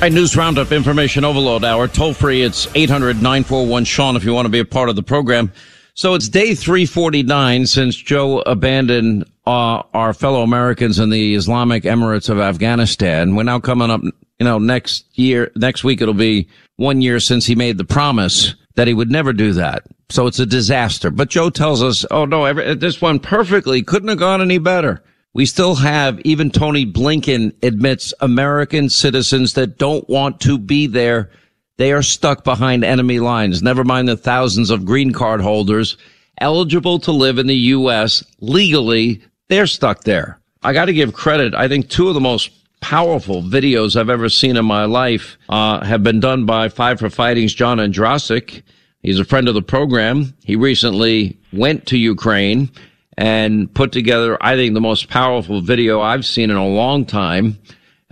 Right, News Roundup Information Overload Hour. Toll free, it's 800 941 Sean if you want to be a part of the program. So it's day 349 since Joe abandoned uh, our fellow Americans in the Islamic Emirates of Afghanistan. We're now coming up, you know, next year, next week it'll be one year since he made the promise that he would never do that. So it's a disaster. But Joe tells us, oh no, every, this one perfectly couldn't have gone any better. We still have, even Tony Blinken admits, American citizens that don't want to be there. They are stuck behind enemy lines. Never mind the thousands of green card holders eligible to live in the U.S. legally. They're stuck there. I got to give credit. I think two of the most powerful videos I've ever seen in my life uh, have been done by Five for Fighting's John Ondrasik. He's a friend of the program. He recently went to Ukraine and put together, I think, the most powerful video I've seen in a long time.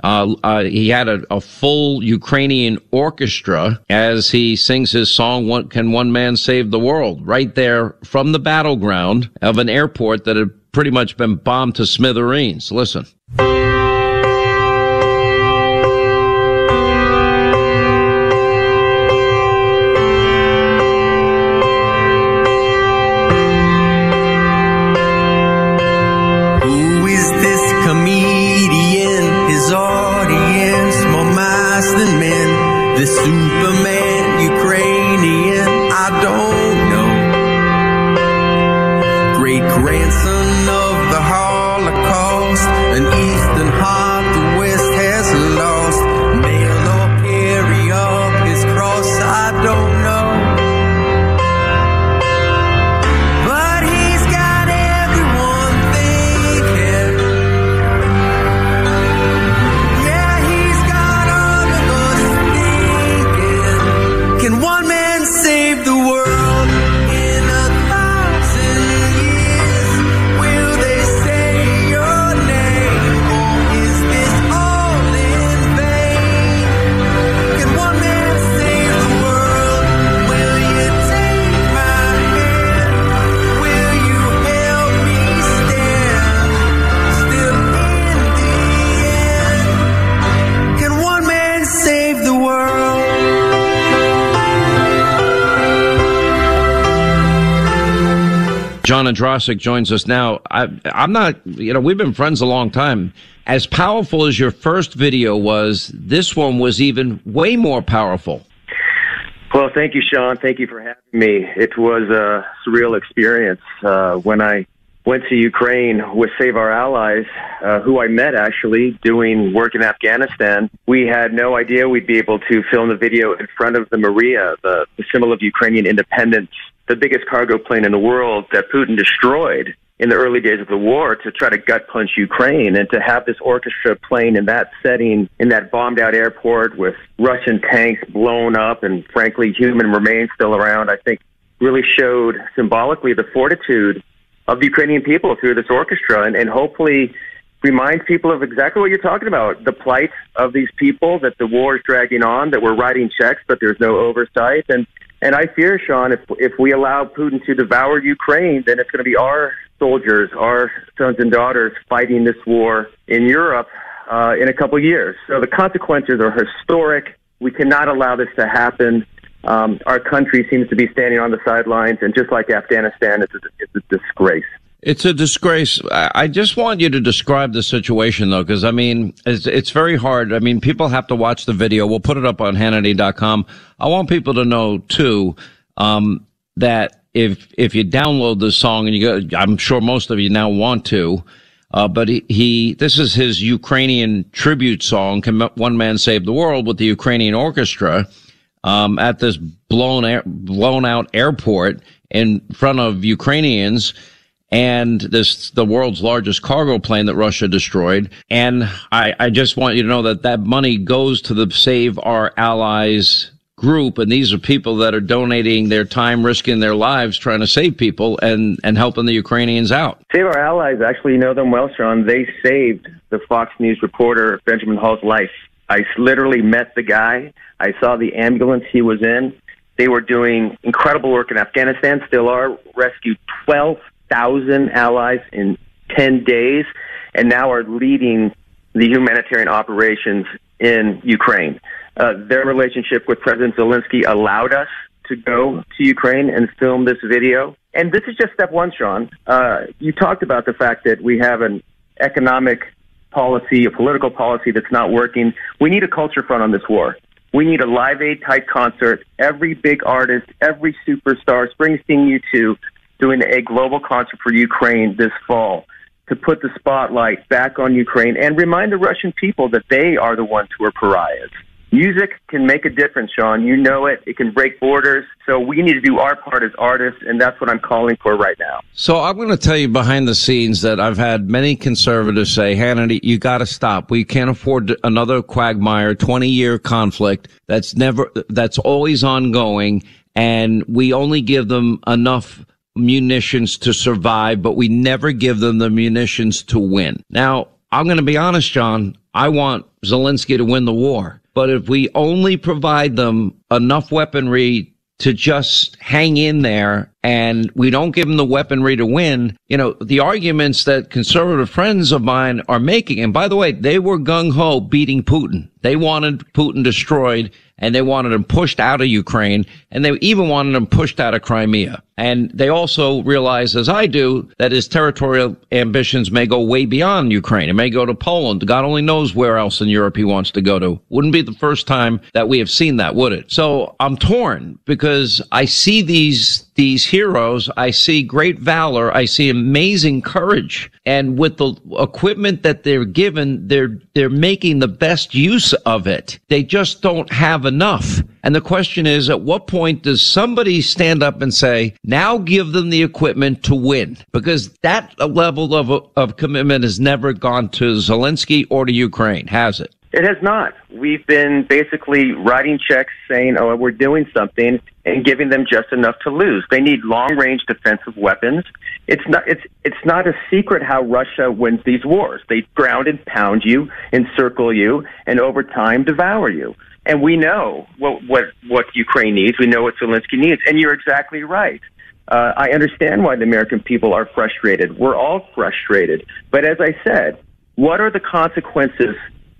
Uh, uh, he had a, a, full Ukrainian orchestra as he sings his song, what, Can One Man Save the World? right there from the battleground of an airport that had pretty much been bombed to smithereens. Listen. John Ondrasik joins us now. I, I'm not, you know, we've been friends a long time. As powerful as your first video was, this one was even way more powerful. Well, thank you, Sean. Thank you for having me. It was a surreal experience uh, when I went to Ukraine with Save Our Allies, uh, who I met actually doing work in Afghanistan. We had no idea we'd be able to film the video in front of the Mriya, the, the symbol of Ukrainian independence the biggest cargo plane in the world that Putin destroyed in the early days of the war to try to gut punch Ukraine and to have this orchestra playing in that setting, in that bombed out airport with Russian tanks blown up and frankly human remains still around, I think really showed symbolically the fortitude of the Ukrainian people through this orchestra and, and hopefully reminds people of exactly what you're talking about the plight of these people, that the war is dragging on, that we're writing checks, but there's no oversight. And, and I fear, Sean, if, if we allow Putin to devour Ukraine, then it's going to be our soldiers, our sons and daughters fighting this war in Europe uh, in a couple of years. So the consequences are historic. We cannot allow this to happen. Um, our country seems to be standing on the sidelines, and just like Afghanistan, it's a, it's a disgrace. It's a disgrace. I just want you to describe the situation though, because I mean, it's, it's, very hard. I mean, people have to watch the video. We'll put it up on Hannity.com. I want people to know too, um, that if, if you download the song and you go, I'm sure most of you now want to, uh, but he, he, this is his Ukrainian tribute song, Can One Man Save the World with the Ukrainian orchestra, um, at this blown, air, blown out airport in front of Ukrainians and this the world's largest cargo plane that Russia destroyed. And I, I just want you to know that that money goes to the Save Our Allies group, and these are people that are donating their time, risking their lives, trying to save people and and helping the Ukrainians out. Save Our Allies, actually, you know them well, Sean. They saved the Fox News reporter Benjamin Hall's life. I literally met the guy. I saw the ambulance he was in. They were doing incredible work in Afghanistan, still are, rescued 12 thousand allies in ten days, and now are leading the humanitarian operations in Ukraine. Uh, their relationship with President Zelensky allowed us to go to Ukraine and film this video. And this is just step one, Sean. Uh, you talked about the fact that we have an economic policy, a political policy that's not working. We need a culture front on this war. We need a Live Aid type concert. Every big artist, every superstar, Springsteen, U2, doing a global concert for Ukraine this fall to put the spotlight back on Ukraine and remind the Russian people that they are the ones who are pariahs. Music can make a difference, Sean. You know it. It can break borders. So we need to do our part as artists, and that's what I'm calling for right now. So I'm going to tell you behind the scenes that I've had many conservatives say, Hannity, you got to stop. We can't afford another quagmire, 20 year conflict that's never, that's always ongoing. And we only give them enough munitions to survive, but we never give them the munitions to win. Now, I'm going to be honest, John. I want Zelensky to win the war. But if we only provide them enough weaponry to just hang in there and we don't give them the weaponry to win, you know, the arguments that conservative friends of mine are making, and by the way, they were gung ho beating Putin. They wanted Putin destroyed and they wanted him pushed out of Ukraine and they even wanted him pushed out of Crimea. And they also realize, as I do, that his territorial ambitions may go way beyond Ukraine. It may go to Poland. God only knows where else in Europe he wants to go to. Wouldn't be the first time that we have seen that, would it? So I'm torn because I see these these heroes. I see great valor. I see amazing courage. And with the equipment that they're given, they're, they're making the best use of it. They just don't have enough. And the question is, at what point does somebody stand up and say, now give them the equipment to win? Because that level of, of commitment has never gone to Zelensky or to Ukraine, has it? It has not. We've been basically writing checks saying, oh, we're doing something and giving them just enough to lose. They need long range defensive weapons. It's not, it's, it's not a secret how Russia wins these wars. They ground and pound you, encircle you, and over time devour you. And we know what, what, what Ukraine needs. We know what Zelensky needs. And you're exactly right. Uh, I understand why the American people are frustrated. We're all frustrated. But as I said, what are the consequences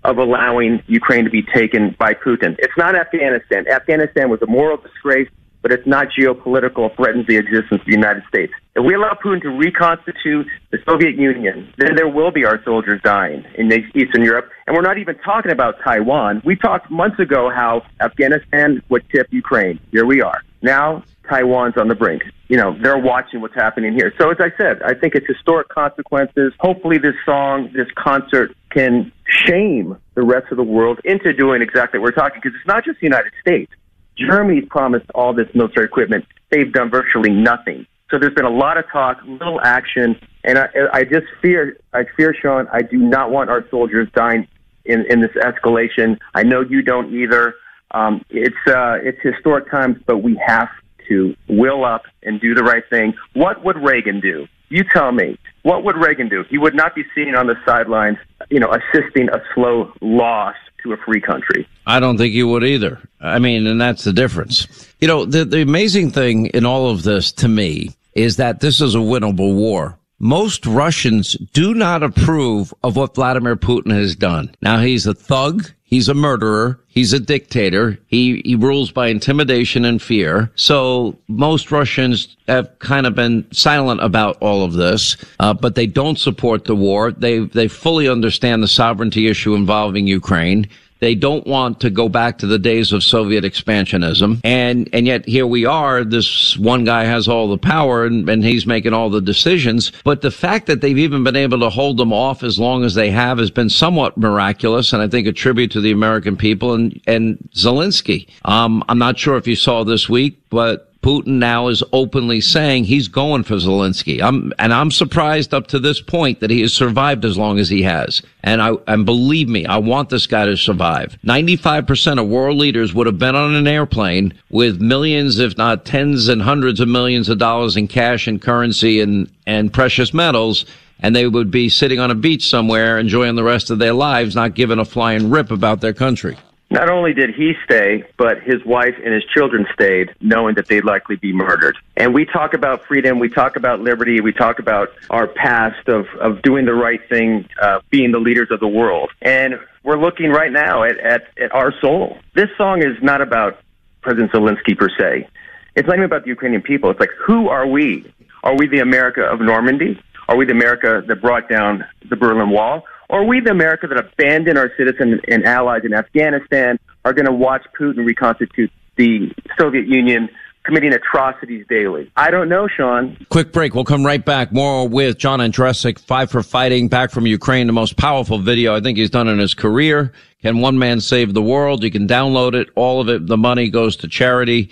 of allowing Ukraine to be taken by Putin. It's not Afghanistan. Afghanistan was a moral disgrace, but it's not geopolitical, it threatens the existence of the United States. If we allow Putin to reconstitute the Soviet Union, then there will be our soldiers dying in Eastern Europe. And we're not even talking about Taiwan. We talked months ago how Afghanistan would tip Ukraine. Here we are. Now Taiwan's on the brink. You know, they're watching what's happening here. So as I said, I think it's historic consequences. Hopefully this song, this concert can shame the rest of the world into doing exactly what we're talking because it's not just the United States. Germany's promised all this military equipment. They've done virtually nothing. So there's been a lot of talk, little action, and I, I just fear, I fear, Sean, I do not want our soldiers dying in, in this escalation. I know you don't either. Um, it's uh, it's historic times, but we have to will up and do the right thing. What would Reagan do? You tell me. What would Reagan do? He would not be sitting on the sidelines, you know, assisting a slow loss to a free country. I don't think you would either. I mean, and that's the difference. You know, the, the amazing thing in all of this to me is that this is a winnable war. Most Russians do not approve of what Vladimir Putin has done. Now he's a thug. He's a murderer. He's a dictator. He, he rules by intimidation and fear. So most Russians have kind of been silent about all of this, uh, but they don't support the war. They, they fully understand the sovereignty issue involving Ukraine. They don't want to go back to the days of Soviet expansionism. And, and yet here we are. This one guy has all the power and, and he's making all the decisions. But the fact that they've even been able to hold them off as long as they have has been somewhat miraculous. And I think a tribute to the American people and, and Zelensky. Um, I'm not sure if you saw this week, but Putin now is openly saying he's going for Zelensky. I'm, and I'm surprised up to this point that he has survived as long as he has. And I, and believe me, I want this guy to survive. 95% of world leaders would have been on an airplane with millions, if not tens and hundreds of millions of dollars in cash and currency and, and precious metals. And they would be sitting on a beach somewhere enjoying the rest of their lives, not giving a flying rip about their country. Not only did he stay, but his wife and his children stayed, knowing that they'd likely be murdered. And we talk about freedom, we talk about liberty, we talk about our past of, of doing the right thing, uh, being the leaders of the world. And we're looking right now at, at, at our soul. This song is not about President Zelensky per se. It's not even about the Ukrainian people. It's like, who are we? Are we the America of Normandy? Are we the America that brought down the Berlin Wall? Or are we the America that abandoned our citizens and allies in Afghanistan are going to watch Putin reconstitute the Soviet Union committing atrocities daily? I don't know, Sean. Quick break. We'll come right back. More with John Ondrasik, Five for Fighting, back from Ukraine, the most powerful video I think he's done in his career. Can one man save the world? You can download it. All of it, the money goes to charity.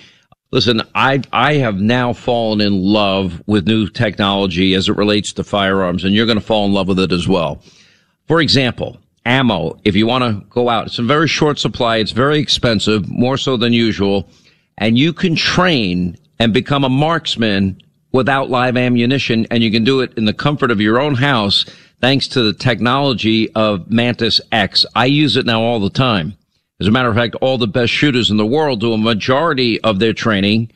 Listen, I I have now fallen in love with new technology as it relates to firearms, and you're going to fall in love with it as well. For example, ammo, if you want to go out, it's a very short supply. It's very expensive, more so than usual. And you can train and become a marksman without live ammunition. And you can do it in the comfort of your own house thanks to the technology of Mantis X. I use it now all the time. As a matter of fact, all the best shooters in the world do a majority of their training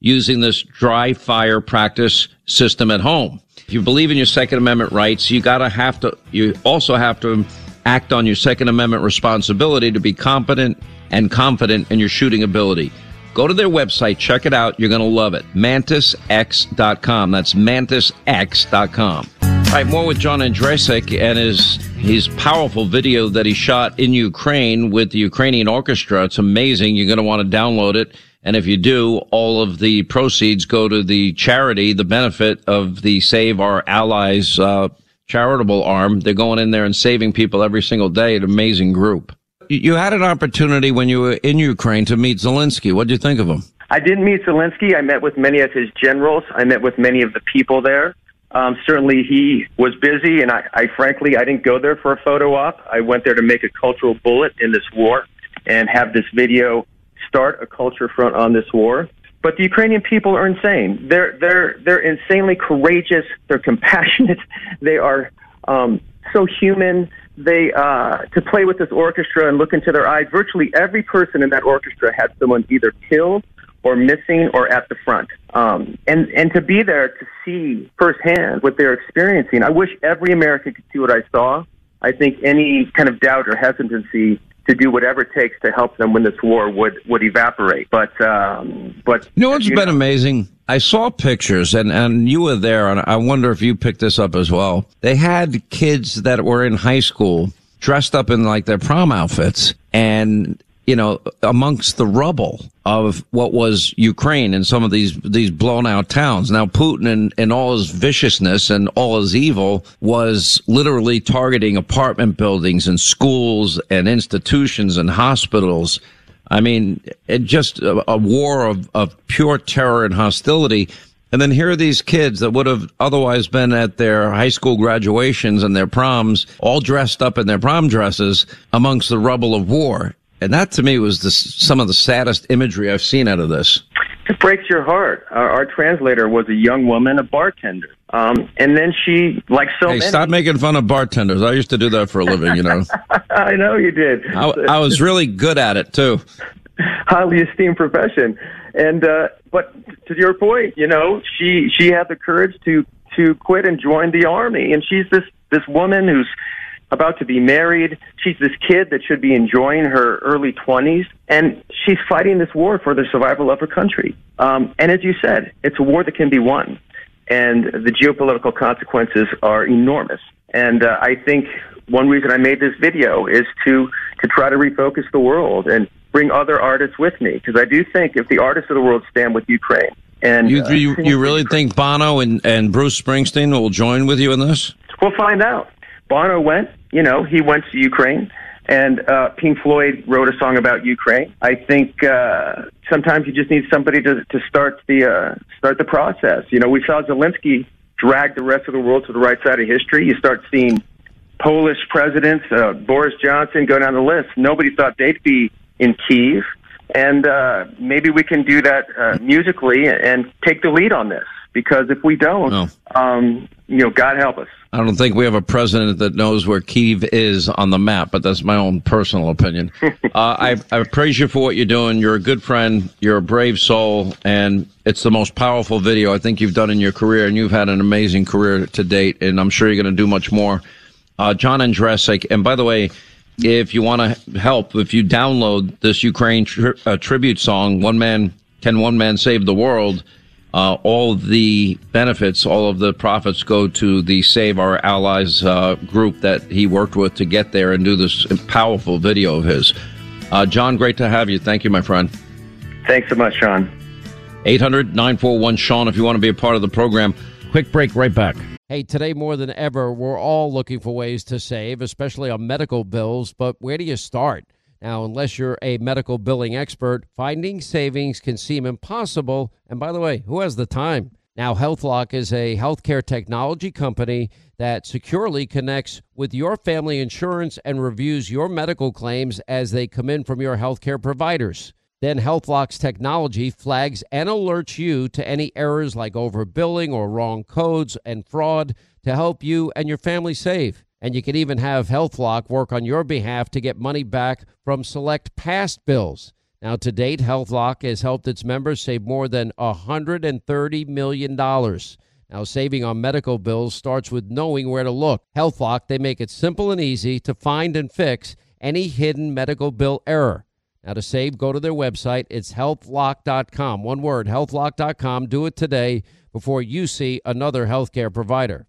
using this dry fire practice system at home. If you believe in your Second Amendment rights, you gotta have to, you also have to act on your Second Amendment responsibility to be competent and confident in your shooting ability. Go to their website, check it out. You're going to love it. MantisX.com. That's MantisX.com. All right, more with John Ondrasik and his his powerful video that he shot in Ukraine with the Ukrainian orchestra. It's amazing. You're going to want to download it. And if you do, all of the proceeds go to the charity, the benefit of the Save Our Allies uh, charitable arm. They're going in there and saving people every single day. An amazing group. You had an opportunity when you were in Ukraine to meet Zelensky. What did you think of him? I didn't meet Zelensky. I met with many of his generals. I met with many of the people there. Um, certainly, he was busy, and I, I frankly, I didn't go there for a photo op. I went there to make a cultural bullet in this war and have this video start a culture front on this war. But the Ukrainian people are insane. They're they're they're insanely courageous. They're compassionate. They are um, so human. They uh, to play with this orchestra and look into their eyes. Virtually every person in that orchestra had someone either killed or missing or at the front. Um, and and to be there to see firsthand what they're experiencing. I wish every American could see what I saw. I think any kind of doubt or hesitancy to do whatever it takes to help them win this war would would evaporate. But um, but you know what's you been know, amazing? I saw pictures and and you were there, and I wonder if you picked this up as well. They had kids that were in high school dressed up in like their prom outfits and you know, amongst the rubble of what was Ukraine and some of these, these blown out towns. Now, Putin and, and all his viciousness and all his evil was literally targeting apartment buildings and schools and institutions and hospitals. I mean, it just a, a war of, of pure terror and hostility. And then here are these kids that would have otherwise been at their high school graduations and their proms, all dressed up in their prom dresses amongst the rubble of war. And that to me was the, some of the saddest imagery I've seen out of this. It breaks your heart. Our, our translator was a young woman, a bartender. Um, and then she, like so hey, many. stop making fun of bartenders. I used to do that for a living, you know. I know you did. I, I was really good at it, too. Highly esteemed profession. And, uh, but to your point, you know, she, she had the courage to, to quit and join the army. And she's this, this woman who's about to be married. She's this kid that should be enjoying her early 20s, and she's fighting this war for the survival of her country. Um, and as you said, it's a war that can be won, and the geopolitical consequences are enormous. And uh, I think one reason I made this video is to to try to refocus the world and bring other artists with me because I do think if the artists of the world stand with Ukraine and you uh, you, you really think Bono and, and Bruce Springsteen will join with you in this? We'll find out. Bono went, you know, he went to Ukraine, and uh, Pink Floyd wrote a song about Ukraine. I think uh, sometimes you just need somebody to to start the uh, start the process. You know, we saw Zelensky drag the rest of the world to the right side of history. You start seeing Polish presidents, uh, Boris Johnson, go down the list. Nobody thought they'd be in Kiev, and uh, maybe we can do that uh, musically and take the lead on this. Because if we don't, No. um, you know, God help us. I don't think we have a president that knows where Kiev is on the map, but that's my own personal opinion. uh, I, I praise you for what you're doing. You're a good friend. You're a brave soul, and it's the most powerful video I think you've done in your career, and you've had an amazing career to date, and I'm sure you're going to do much more. Uh, John Ondrasik, and by the way, if you want to help, if you download this Ukraine tri- uh, tribute song, "One Man Can One Man Save the World," uh, all the benefits, all of the profits go to the Save Our Allies uh, group that he worked with to get there and do this powerful video of his. Uh, John, great to have you. Thank you, my friend. Thanks so much, Sean. 800 941 Sean, if you want to be a part of the program. Quick break, right back. Hey, today more than ever, we're all looking for ways to save, especially on medical bills, but where do you start? Now, unless you're a medical billing expert, finding savings can seem impossible. And by the way, who has the time? Now, HealthLock is a healthcare technology company that securely connects with your family insurance and reviews your medical claims as they come in from your healthcare providers. Then HealthLock's technology flags and alerts you to any errors like overbilling or wrong codes and fraud to help you and your family save. And you can even have HealthLock work on your behalf to get money back from select past bills. Now, to date, HealthLock has helped its members save more than $130 million. Now, saving on medical bills starts with knowing where to look. HealthLock, they make it simple and easy to find and fix any hidden medical bill error. Now, to save, go to their website. It's healthlock.com. One word, healthlock.com. Do it today before you see another healthcare provider.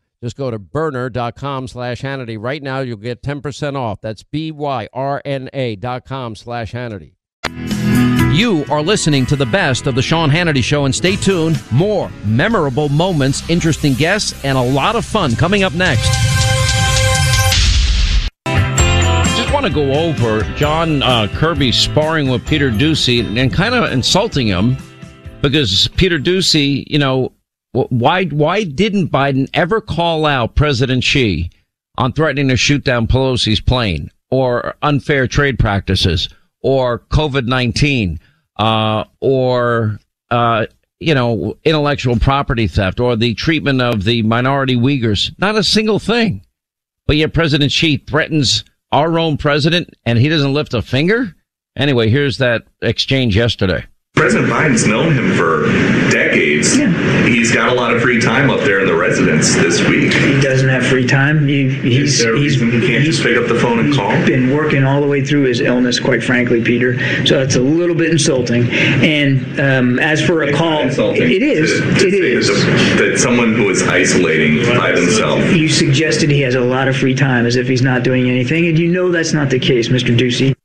Just go to byrna.com slash Hannity. Right now, you'll get 10% off. That's B-Y-R-N-A dot com slash Hannity. You are listening to the best of the Sean Hannity Show, and stay tuned. More memorable moments, interesting guests, and a lot of fun coming up next. Just want to go over John uh, Kirby sparring with Peter Doocy and, kind of insulting him because Peter Doocy, you know, why why didn't Biden ever call out President Xi on threatening to shoot down Pelosi's plane or unfair trade practices or COVID nineteen uh, or uh, you know intellectual property theft or the treatment of the minority Uyghurs? Not a single thing. But yet President Xi threatens our own president and he doesn't lift a finger. Anyway, here's that exchange yesterday. President Biden's known him for decades. Yeah. He's got a lot of free time up there in the residence this week. He doesn't have free time. He, he's, Is there a he's, reason he can't just pick up the phone and call? been working all the way through his illness, quite frankly, Peter. So that's a little bit insulting. And um, as for a It's call, insulting it is. to- to it. That, that someone who is isolating by themselves. You suggested he has a lot of free time as if he's not doing anything, and you know that's not the case, Mr. Doocy.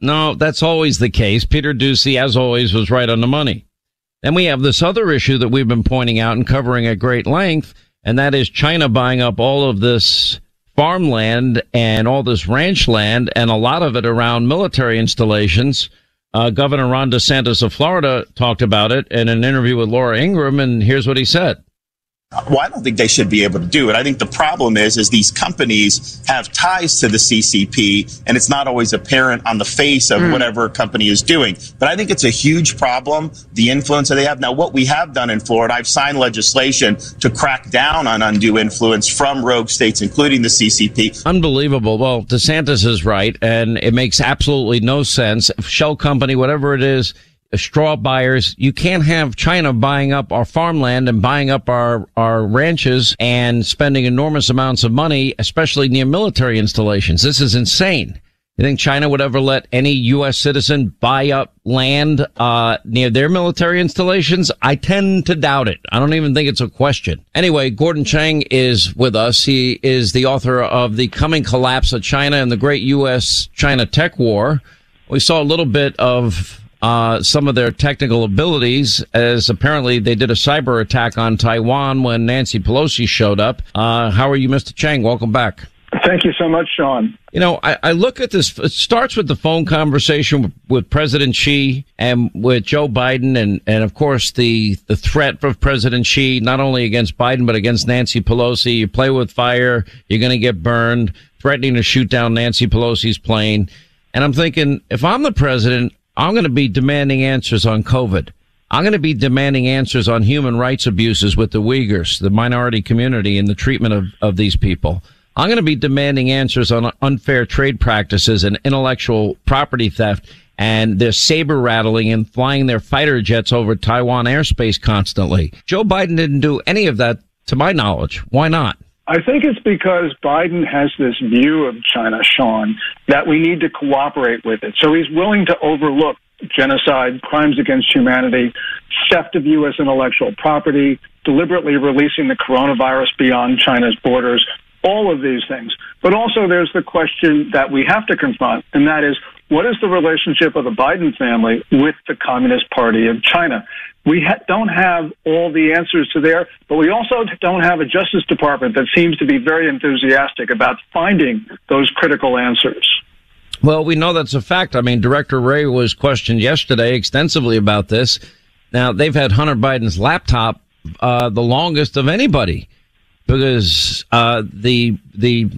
No, that's always the case. Peter Doocy, as always, was right on the money. Then we have this other issue that we've been pointing out and covering at great length, and that is China buying up all of this farmland and all this ranch land and a lot of it around military installations. Uh, Governor Ron DeSantis of Florida talked about it in an interview with Laura Ingraham, and here's what he said. Well, I don't think they should be able to do it. I think the problem is, is these companies have ties to the CCP, and it's not always apparent on the face of mm. whatever a company is doing. But I think it's a huge problem, the influence that they have. Now, what we have done in Florida, I've signed legislation to crack down on undue influence from rogue states, including the CCP. Unbelievable. Well, DeSantis is right, and it makes absolutely no sense. Shell company, whatever it is, straw buyers, you can't have China buying up our farmland and buying up our, our ranches and spending enormous amounts of money, especially near military installations. This is insane. You think China would ever let any U.S. citizen buy up land uh, near their military installations? I tend to doubt it. I don't even think it's a question. Anyway, Gordon Chang is with us. He is the author of The Coming Collapse of China and the Great U.S. China Tech War. We saw a little bit of uh, some of their technical abilities, as apparently they did a cyber attack on Taiwan when Nancy Pelosi showed up. Uh, how are you, Mr. Chang? Welcome back. Thank you so much, Sean. You know, I, I look at this. It starts with the phone conversation with, President Xi and with Joe Biden, and and of course the the threat of President Xi not only against Biden but against Nancy Pelosi. You play with fire, you're going to get burned. Threatening to shoot down Nancy Pelosi's plane, and I'm thinking, if I'm the president, I'm going to be demanding answers on COVID. I'm going to be demanding answers on human rights abuses with the Uyghurs, the minority community, and the treatment of, of these people. I'm going to be demanding answers on unfair trade practices and intellectual property theft and their saber rattling and flying their fighter jets over Taiwan airspace constantly. Joe Biden didn't do any of that to my knowledge. Why not? I think it's because Biden has this view of China, Sean, that we need to cooperate with it. So he's willing to overlook genocide, crimes against humanity, theft of U.S. intellectual property, deliberately releasing the coronavirus beyond China's borders, all of these things. But also there's the question that we have to confront, and that is what is the relationship of the Biden family with the Communist Party of China? We ha- don't have all the answers to there, but we also don't have a Justice Department that seems to be very enthusiastic about finding those critical answers. Well, we know that's a fact. I mean, Director Wray was questioned yesterday extensively about this. Now, they've had Hunter Biden's laptop uh, the longest of anybody because uh, the the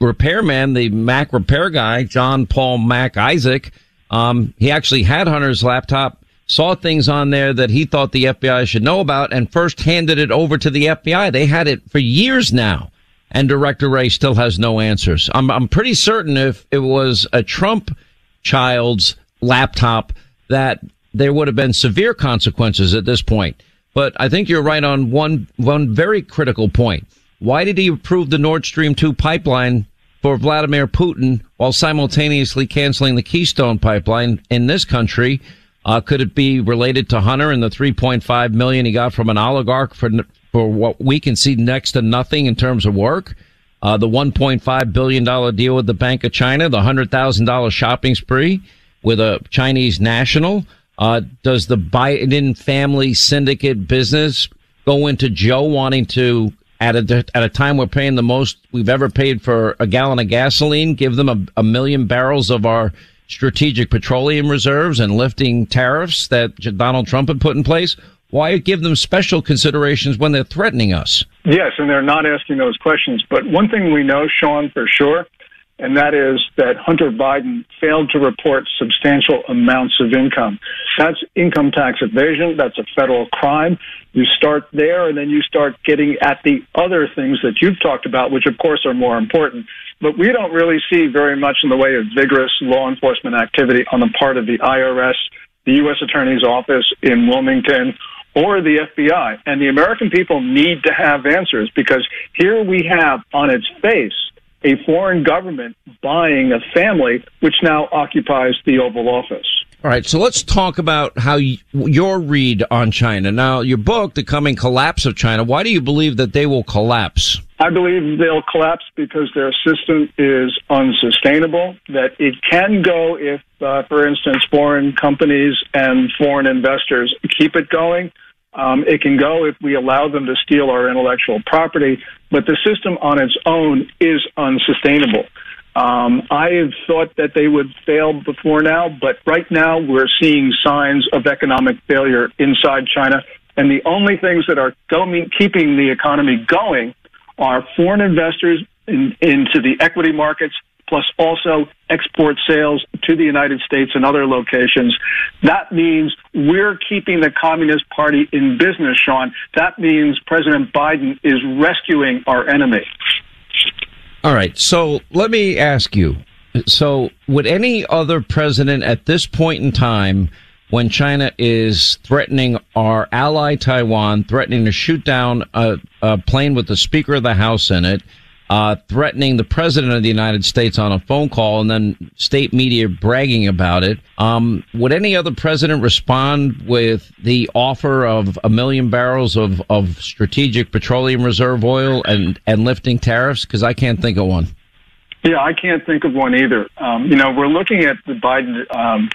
repairman, the Mac repair guy, John Paul Mac Isaac, um, he actually had Hunter's laptop, saw things on there that he thought the FBI should know about, and first handed it over to the FBI. They had it for years now, and Director Wray still has no answers. I'm I'm pretty certain if it was a Trump child's laptop, that there would have been severe consequences at this point. But I think you're right on one one very critical point. Why did he approve the Nord Stream 2 pipeline for Vladimir Putin while simultaneously canceling the Keystone pipeline in this country? Uh, could it be related to Hunter and the 3.5 million he got from an oligarch for for what we can see next to nothing in terms of work? Uh, the 1.5 billion dollar deal with the Bank of China, the hundred thousand dollar shopping spree with a Chinese national. Uh, does the Biden family syndicate business go into Joe wanting to at a at a time we're paying the most we've ever paid for a gallon of gasoline, give them a, a million barrels of our strategic petroleum reserves and lifting tariffs that Donald Trump had put in place? Why give them special considerations when they're threatening us? Yes, and they're not asking those questions. But one thing we know, Sean, for sure, and that is that Hunter Biden failed to report substantial amounts of income. That's income tax evasion. That's a federal crime. You start there, and then you start getting at the other things that you've talked about, which of course are more important. But we don't really see very much in the way of vigorous law enforcement activity on the part of the IRS, the U.S. Attorney's Office in Wilmington, or the FBI. And the American people need to have answers because here we have on its face a foreign government buying a family which now occupies the Oval Office. All right, so let's talk about how y- your read on China. Now, your book, The Coming Collapse of China, why do you believe that they will collapse? I believe they'll collapse because their system is unsustainable, that it can go if, uh, for instance, foreign companies and foreign investors keep it going. Um, it can go if we allow them to steal our intellectual property, but the system on its own is unsustainable. Um, I have thought that they would fail before now, but right now we're seeing signs of economic failure inside China. And the only things that are going, keeping the economy going are foreign investors in, into the equity markets plus also export sales to the United States and other locations. That means we're keeping the Communist Party in business, Sean. That means President Biden is rescuing our enemy. All right. So let me ask you. So would any other president at this point in time, when China is threatening our ally Taiwan, threatening to shoot down a, a plane with the Speaker of the House in it, uh, threatening the president of the United States on a phone call and then state media bragging about it. Um, would any other president respond with the offer of a million barrels of, of strategic petroleum reserve oil and, and lifting tariffs? Because I can't think of one. Yeah, I can't think of one either. Um, you know, we're looking at the Biden um,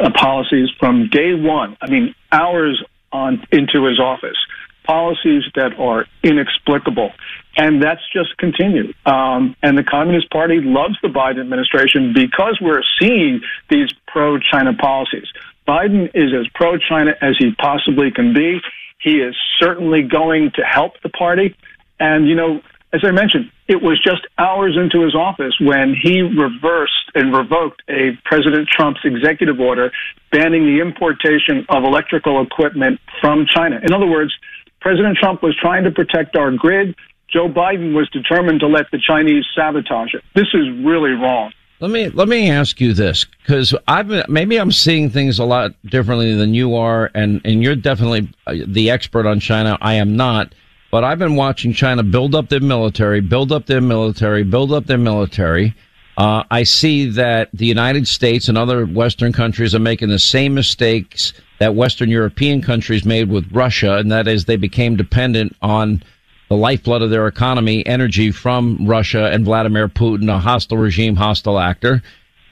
uh, policies from day one. I mean, hours on into his office policies that are inexplicable. And that's just continued. Um, and the Communist Party loves the Biden administration because we're seeing these pro China policies. Biden is as pro China as he possibly can be. He is certainly going to help the party. And, you know, as I mentioned, it was just hours into his office when he reversed and revoked a President Trump's executive order banning the importation of electrical equipment from China. In other words, President Trump was trying to protect our grid. Joe Biden was determined to let the Chinese sabotage it. This is really wrong. Let me let me ask you this because I've been, maybe I'm seeing things a lot differently than you are, and and you're definitely uh, the expert on China. I am not, but I've been watching China build up their military, build up their military, build up their military. Uh, I see that the United States and other Western countries are making the same mistakes that Western European countries made with Russia, and that is they became dependent on the lifeblood of their economy, energy from Russia and Vladimir Putin, a hostile regime, hostile actor.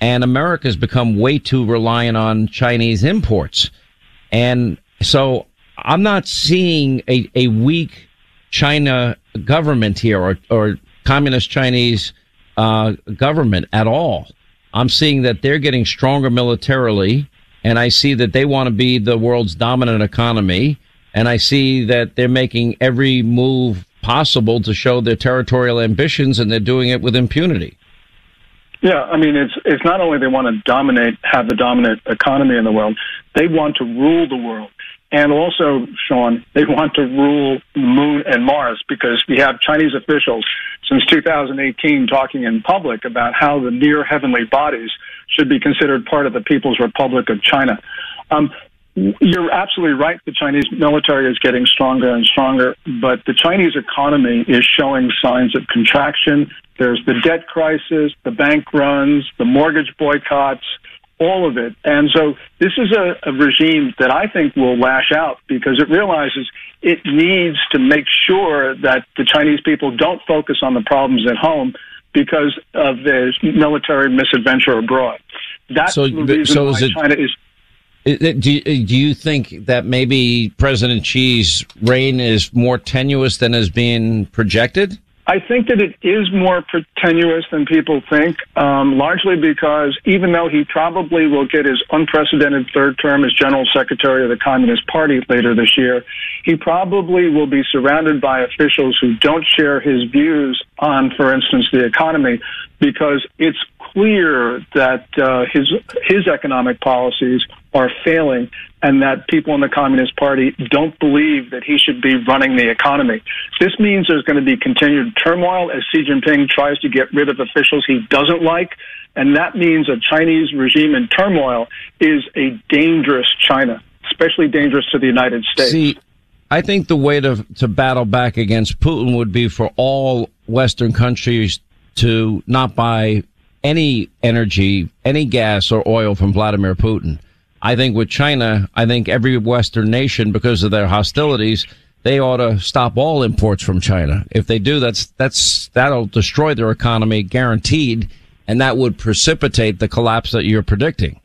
And America has become way too reliant on Chinese imports. And so I'm not seeing a, a weak China government here or, or communist Chinese uh, government at all. I'm seeing that they're getting stronger militarily and I see that they want to be the world's dominant economy, and I see that they're making every move possible to show their territorial ambitions, and they're doing it with impunity. Yeah, I mean, it's it's not only they want to dominate, have the dominant economy in the world, they want to rule the world. And also, Sean, they want to rule the moon and Mars because we have Chinese officials since 2018 talking in public about how the near heavenly bodies should be considered part of the People's Republic of China. Um, you're absolutely right. The Chinese military is getting stronger and stronger, but the Chinese economy is showing signs of contraction. There's the debt crisis, the bank runs, the mortgage boycotts, all of it. And so this is a, a, regime that I think will lash out because it realizes it needs to make sure that the Chinese people don't focus on the problems at home because of the military misadventure abroad. That's so, the reason so why it, China is. Do do you think that maybe President Xi's reign is more tenuous than is being projected? I think that it is more tenuous than people think, um, largely because even though he probably will get his unprecedented third term as General Secretary of the Communist Party later this year, he probably will be surrounded by officials who don't share his views on, for instance, the economy, because it's clear that uh, his his economic policies are failing and that people in the Communist Party don't believe that he should be running the economy. This means there's going to be continued turmoil as Xi Jinping tries to get rid of officials he doesn't like. And that means a Chinese regime in turmoil is a dangerous China, especially dangerous to the United States. See, I think the way to, to battle back against Putin would be for all Western countries to not buy any energy, any gas or oil from Vladimir Putin. I think with China, I think every Western nation, because of their hostilities, they ought to stop all imports from China. If they do, that's, that's, that'll destroy their economy guaranteed. And that would precipitate the collapse that you're predicting.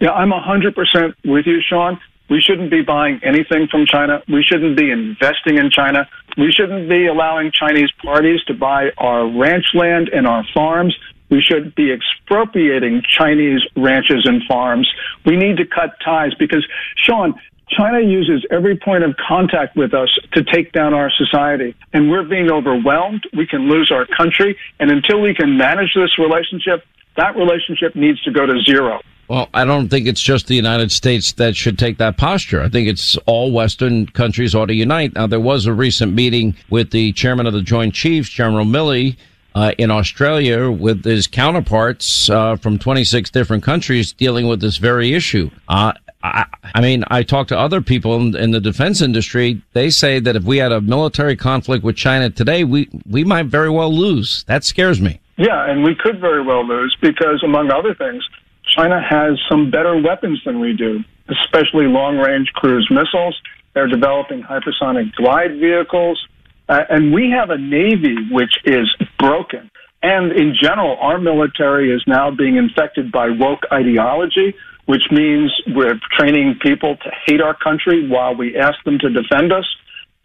Yeah, I'm 100% with you, Sean. We shouldn't be buying anything from China. We shouldn't be investing in China. We shouldn't be allowing Chinese parties to buy our ranch land and our farms. We should be expropriating Chinese ranches and farms. We need to cut ties because, Sean, China uses every point of contact with us to take down our society. And we're being overwhelmed. We can lose our country. And until we can manage this relationship, that relationship needs to go to zero. Well, I don't think it's just the United States that should take that posture. I think it's all Western countries ought to unite. Now, there was a recent meeting with the chairman of the Joint Chiefs, General Milley, uh, in Australia with his counterparts uh, from 26 different countries dealing with this very issue. Uh, I, I, mean, I talk to other people in, in, the defense industry. They say that if we had a military conflict with China today, we, we might very well lose. That scares me. Yeah, and we could very well lose because, among other things, China has some better weapons than we do, especially long range cruise missiles. They're developing hypersonic glide vehicles. Uh, and we have a Navy which is broken. And in general, our military is now being infected by woke ideology, which means we're training people to hate our country while we ask them to defend us.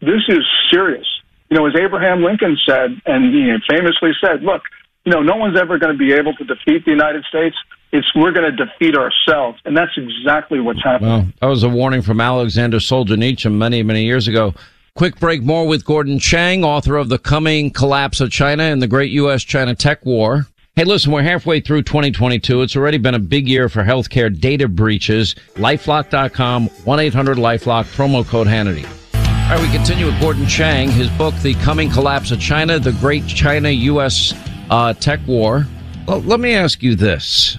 This is serious. You know, as Abraham Lincoln said, and he famously said, look, you know, no one's ever going to be able to defeat the United States. It's we're going to defeat ourselves, and that's exactly what's happening. Well, that was a warning from Alexander Solzhenitsyn many, many years ago. Quick break more with Gordon Chang, author of The Coming Collapse of China and the Great U.S. China Tech War. Hey, listen, we're halfway through 2022. It's already been a big year for healthcare data breaches. Lifelock.com, 1-800-LifeLock, promo code Hannity. All right, we continue with Gordon Chang, his book, The Coming Collapse of China, the Great China-U.S. Uh, Tech War. Well, let me ask you this.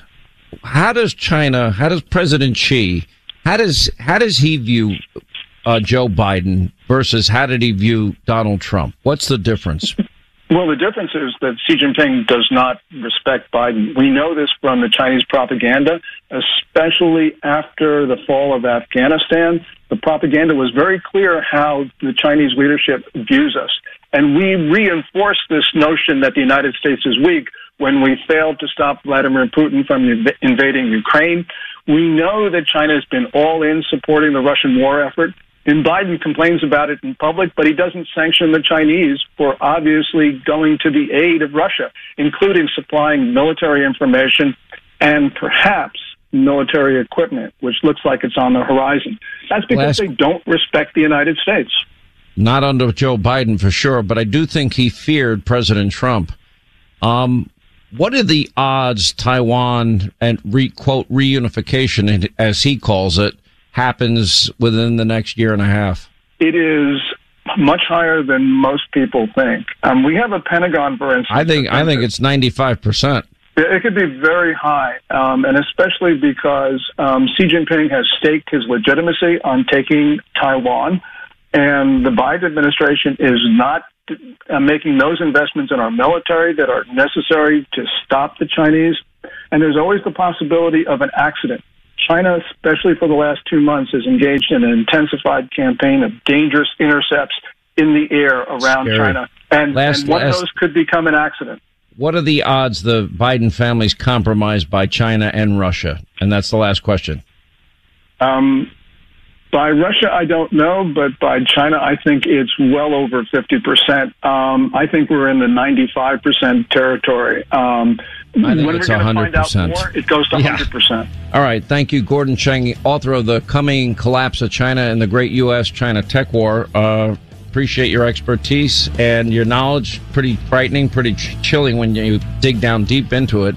How does China, how does President Xi, how does, how does he view uh, Joe Biden versus how did he view Donald Trump? What's the difference? Well, the difference is that Xi Jinping does not respect Biden. We know this from the Chinese propaganda, especially after the fall of Afghanistan. The propaganda was very clear how the Chinese leadership views us. And we reinforce this notion that the United States is weak when we failed to stop Vladimir Putin from invading Ukraine. We know that China has been all in supporting the Russian war effort. And Biden complains about it in public, but he doesn't sanction the Chinese for obviously going to the aid of Russia, including supplying military information and perhaps military equipment, which looks like it's on the horizon. That's because Last... they don't respect the United States. Not under Joe Biden for sure, but I do think he feared President Trump. Um, what are the odds Taiwan and re, quote reunification, as he calls it, happens within the next year and a half? It is much higher than most people think. Um, we have a Pentagon, for instance. I think I think it's ninety five percent. It could be very high, um, and especially because um, Xi Jinping has staked his legitimacy on taking Taiwan, and the Biden administration is not uh, making those investments in our military that are necessary to stop the Chinese. And there's always the possibility of an accident. China, especially for the last two months, has engaged in an intensified campaign of dangerous intercepts in the air around Scary. China. And, Last- and one last- of those could become an accident. What are the odds the Biden family's compromised by China and Russia? And that's the last question. Um, by Russia, I don't know, but by China, I think it's well over 50%. Um, I think we're in the 95% territory. Um, I think when it's we're going to find out more, it goes to Yeah. 100%. All right. Thank you, Gordon Chang, author of The Coming Collapse of China and the Great U.S. China Tech War. Uh, appreciate your expertise and your knowledge. Pretty frightening, pretty ch- chilling when you dig down deep into it.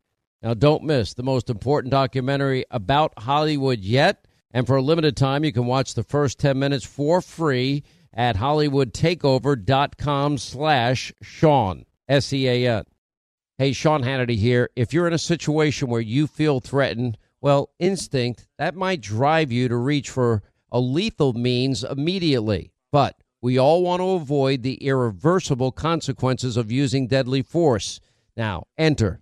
Now, don't miss the most important documentary about Hollywood yet. And for a limited time, you can watch the first 10 minutes for free at hollywoodtakeover.com slash Sean, S-E-A-N. Hey, Sean Hannity here. If you're in a situation where you feel threatened, well, instinct, that might drive you to reach for a lethal means immediately. But we all want to avoid the irreversible consequences of using deadly force. Now, enter